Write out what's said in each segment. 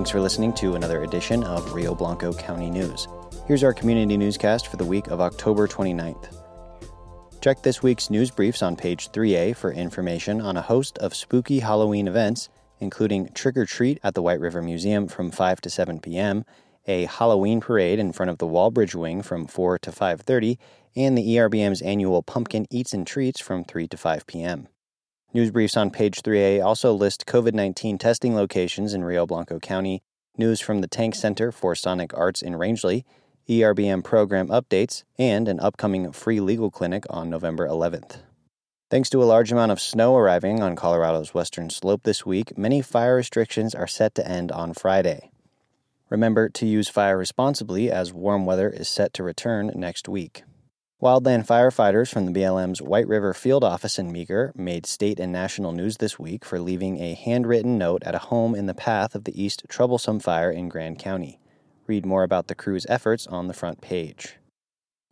Thanks for listening to another edition of Rio Blanco County News. Here's our community newscast for the week of October 29th. Check this week's news briefs on page 3A for information on a host of spooky Halloween events, including Trick or Treat at the White River Museum from 5 to 7 p.m., a Halloween parade in front of the Wallbridge Wing from 4 to 5:30, and the ERBM's annual Pumpkin Eats and Treats from 3 to 5 p.m. News briefs on page 3A also list COVID 19 testing locations in Rio Blanco County, news from the Tank Center for Sonic Arts in Rangeley, ERBM program updates, and an upcoming free legal clinic on November 11th. Thanks to a large amount of snow arriving on Colorado's western slope this week, many fire restrictions are set to end on Friday. Remember to use fire responsibly as warm weather is set to return next week. Wildland firefighters from the BLM's White River Field Office in Meeker made state and national news this week for leaving a handwritten note at a home in the path of the East Troublesome Fire in Grand County. Read more about the crew's efforts on the front page.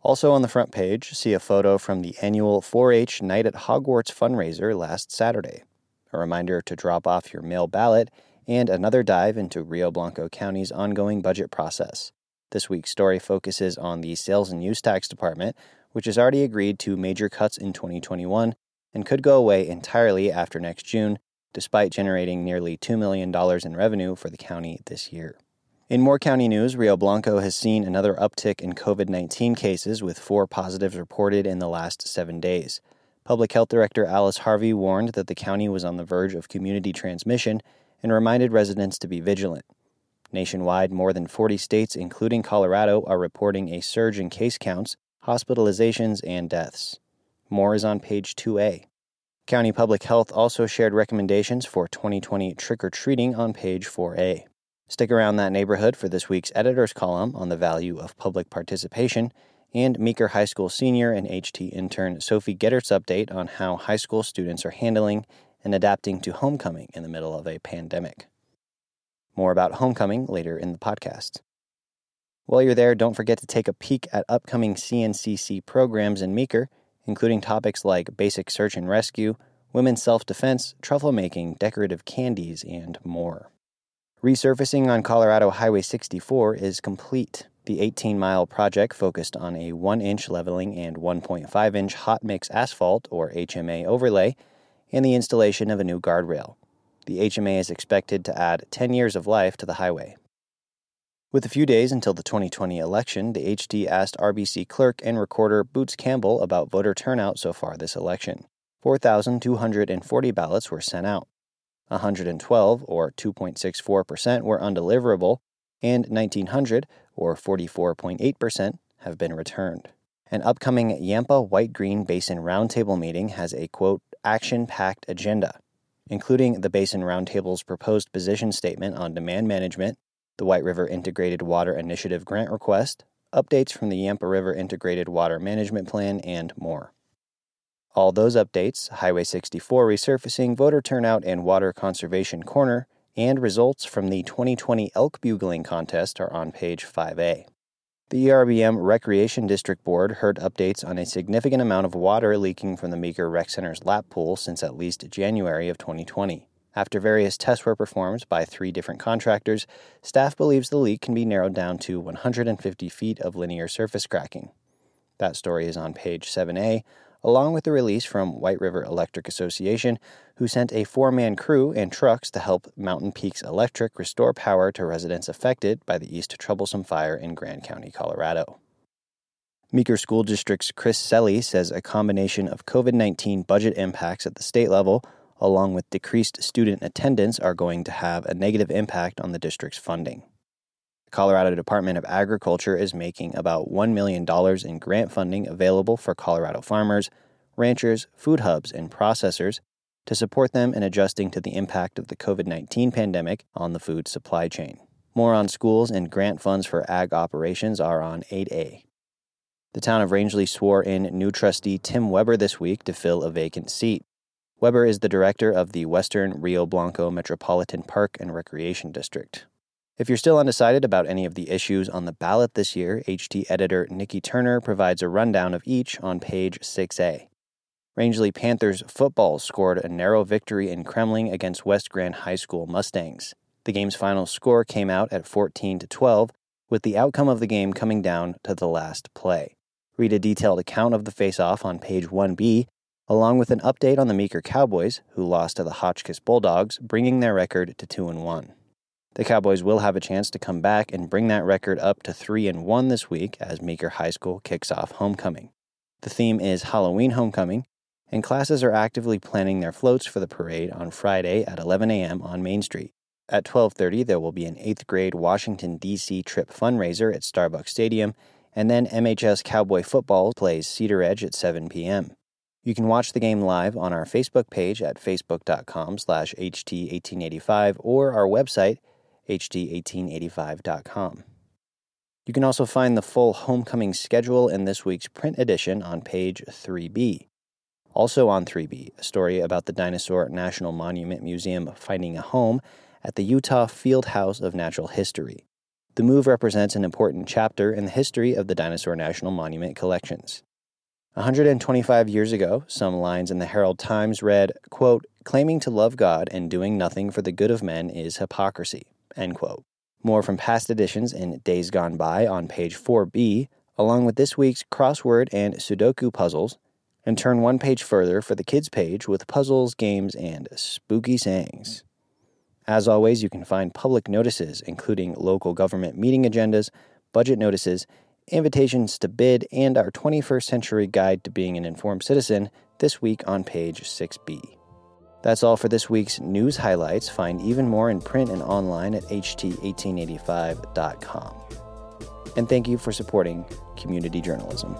Also on the front page, see a photo from the annual 4 H Night at Hogwarts fundraiser last Saturday. A reminder to drop off your mail ballot, and another dive into Rio Blanco County's ongoing budget process. This week's story focuses on the Sales and Use Tax Department, which has already agreed to major cuts in 2021 and could go away entirely after next June, despite generating nearly $2 million in revenue for the county this year. In more County news, Rio Blanco has seen another uptick in COVID 19 cases, with four positives reported in the last seven days. Public Health Director Alice Harvey warned that the county was on the verge of community transmission and reminded residents to be vigilant. Nationwide, more than 40 states, including Colorado, are reporting a surge in case counts, hospitalizations, and deaths. More is on page 2A. County Public Health also shared recommendations for 2020 trick or treating on page 4A. Stick around that neighborhood for this week's editor's column on the value of public participation and Meeker High School senior and HT intern Sophie Gettert's update on how high school students are handling and adapting to homecoming in the middle of a pandemic. More about homecoming later in the podcast. While you're there, don't forget to take a peek at upcoming CNCC programs in Meeker, including topics like basic search and rescue, women's self defense, truffle making, decorative candies, and more. Resurfacing on Colorado Highway 64 is complete. The 18 mile project focused on a 1 inch leveling and 1.5 inch hot mix asphalt, or HMA, overlay, and the installation of a new guardrail. The HMA is expected to add 10 years of life to the highway. With a few days until the 2020 election, the HT asked RBC clerk and recorder Boots Campbell about voter turnout so far this election. 4,240 ballots were sent out. 112, or 2.64%, were undeliverable, and 1,900, or 44.8%, have been returned. An upcoming Yampa White Green Basin Roundtable meeting has a quote, action packed agenda, including the Basin Roundtable's proposed position statement on demand management, the White River Integrated Water Initiative grant request, updates from the Yampa River Integrated Water Management Plan, and more. All those updates, Highway 64 resurfacing, voter turnout, and water conservation corner, and results from the 2020 elk bugling contest are on page 5A. The ERBM Recreation District Board heard updates on a significant amount of water leaking from the Meeker Rec Center's lap pool since at least January of 2020. After various tests were performed by three different contractors, staff believes the leak can be narrowed down to 150 feet of linear surface cracking. That story is on page 7A, along with the release from White River Electric Association, who sent a four man crew and trucks to help Mountain Parks Electric restore power to residents affected by the East Troublesome Fire in Grand County, Colorado. Meeker School District's Chris Selle says a combination of COVID 19 budget impacts at the state level, along with decreased student attendance, are going to have a negative impact on the district's funding. The Colorado Department of Agriculture is making about $1 million in grant funding available for Colorado farmers, ranchers, food hubs, and processors to support them in adjusting to the impact of the COVID 19 pandemic on the food supply chain. More on schools and grant funds for ag operations are on 8A. The town of Rangeley swore in new trustee Tim Weber this week to fill a vacant seat. Weber is the director of the Western Rio Blanco Metropolitan Park and Recreation District. If you're still undecided about any of the issues on the ballot this year, HT editor Niki Turner provides a rundown of each on page 6A. Rangeley Panthers football scored a narrow victory in Kremmling against West Grand High School Mustangs. The game's final score came out at 14 to 12, with the outcome of the game coming down to the last play. Read a detailed account of the face-off on page 1B, along with an update on the Meeker Cowboys, who lost to the Hotchkiss Bulldogs, bringing their record to 2 and 1. The Cowboys will have a chance to come back and bring that record up to 3 and 1 this week as Meeker High School kicks off homecoming. The theme is Halloween homecoming, and classes are actively planning their floats for the parade on Friday at 11 a.m. on Main Street. At 12:30 there will be an 8th grade Washington D.C. trip fundraiser at Starbucks Stadium, and then MHS Cowboy football plays Cedaredge at 7 p.m. You can watch the game live on our Facebook page at facebook.com slash ht1885 or our website ht1885.com. You can also find the full homecoming schedule in this week's print edition on page 3B. Also on 3B, a story about the Dinosaur National Monument Museum finding a home at the Utah Field House of Natural History. The move represents an important chapter in the history of the Dinosaur National Monument collections. 125 years ago, some lines in the Herald Times read, quote, claiming to love God and doing nothing for the good of men is hypocrisy, end quote. More from past editions in Days Gone By on page 4B, along with this week's crossword and Sudoku puzzles, and turn one page further for the kids page with puzzles, games, and spooky sayings. As always, you can find public notices, including local government meeting agendas, budget notices, invitations to bid, and our 21st century guide to being an informed citizen this week on page 6B. That's all for this week's news highlights. Find even more in print and online at ht1885.com. And thank you for supporting community journalism.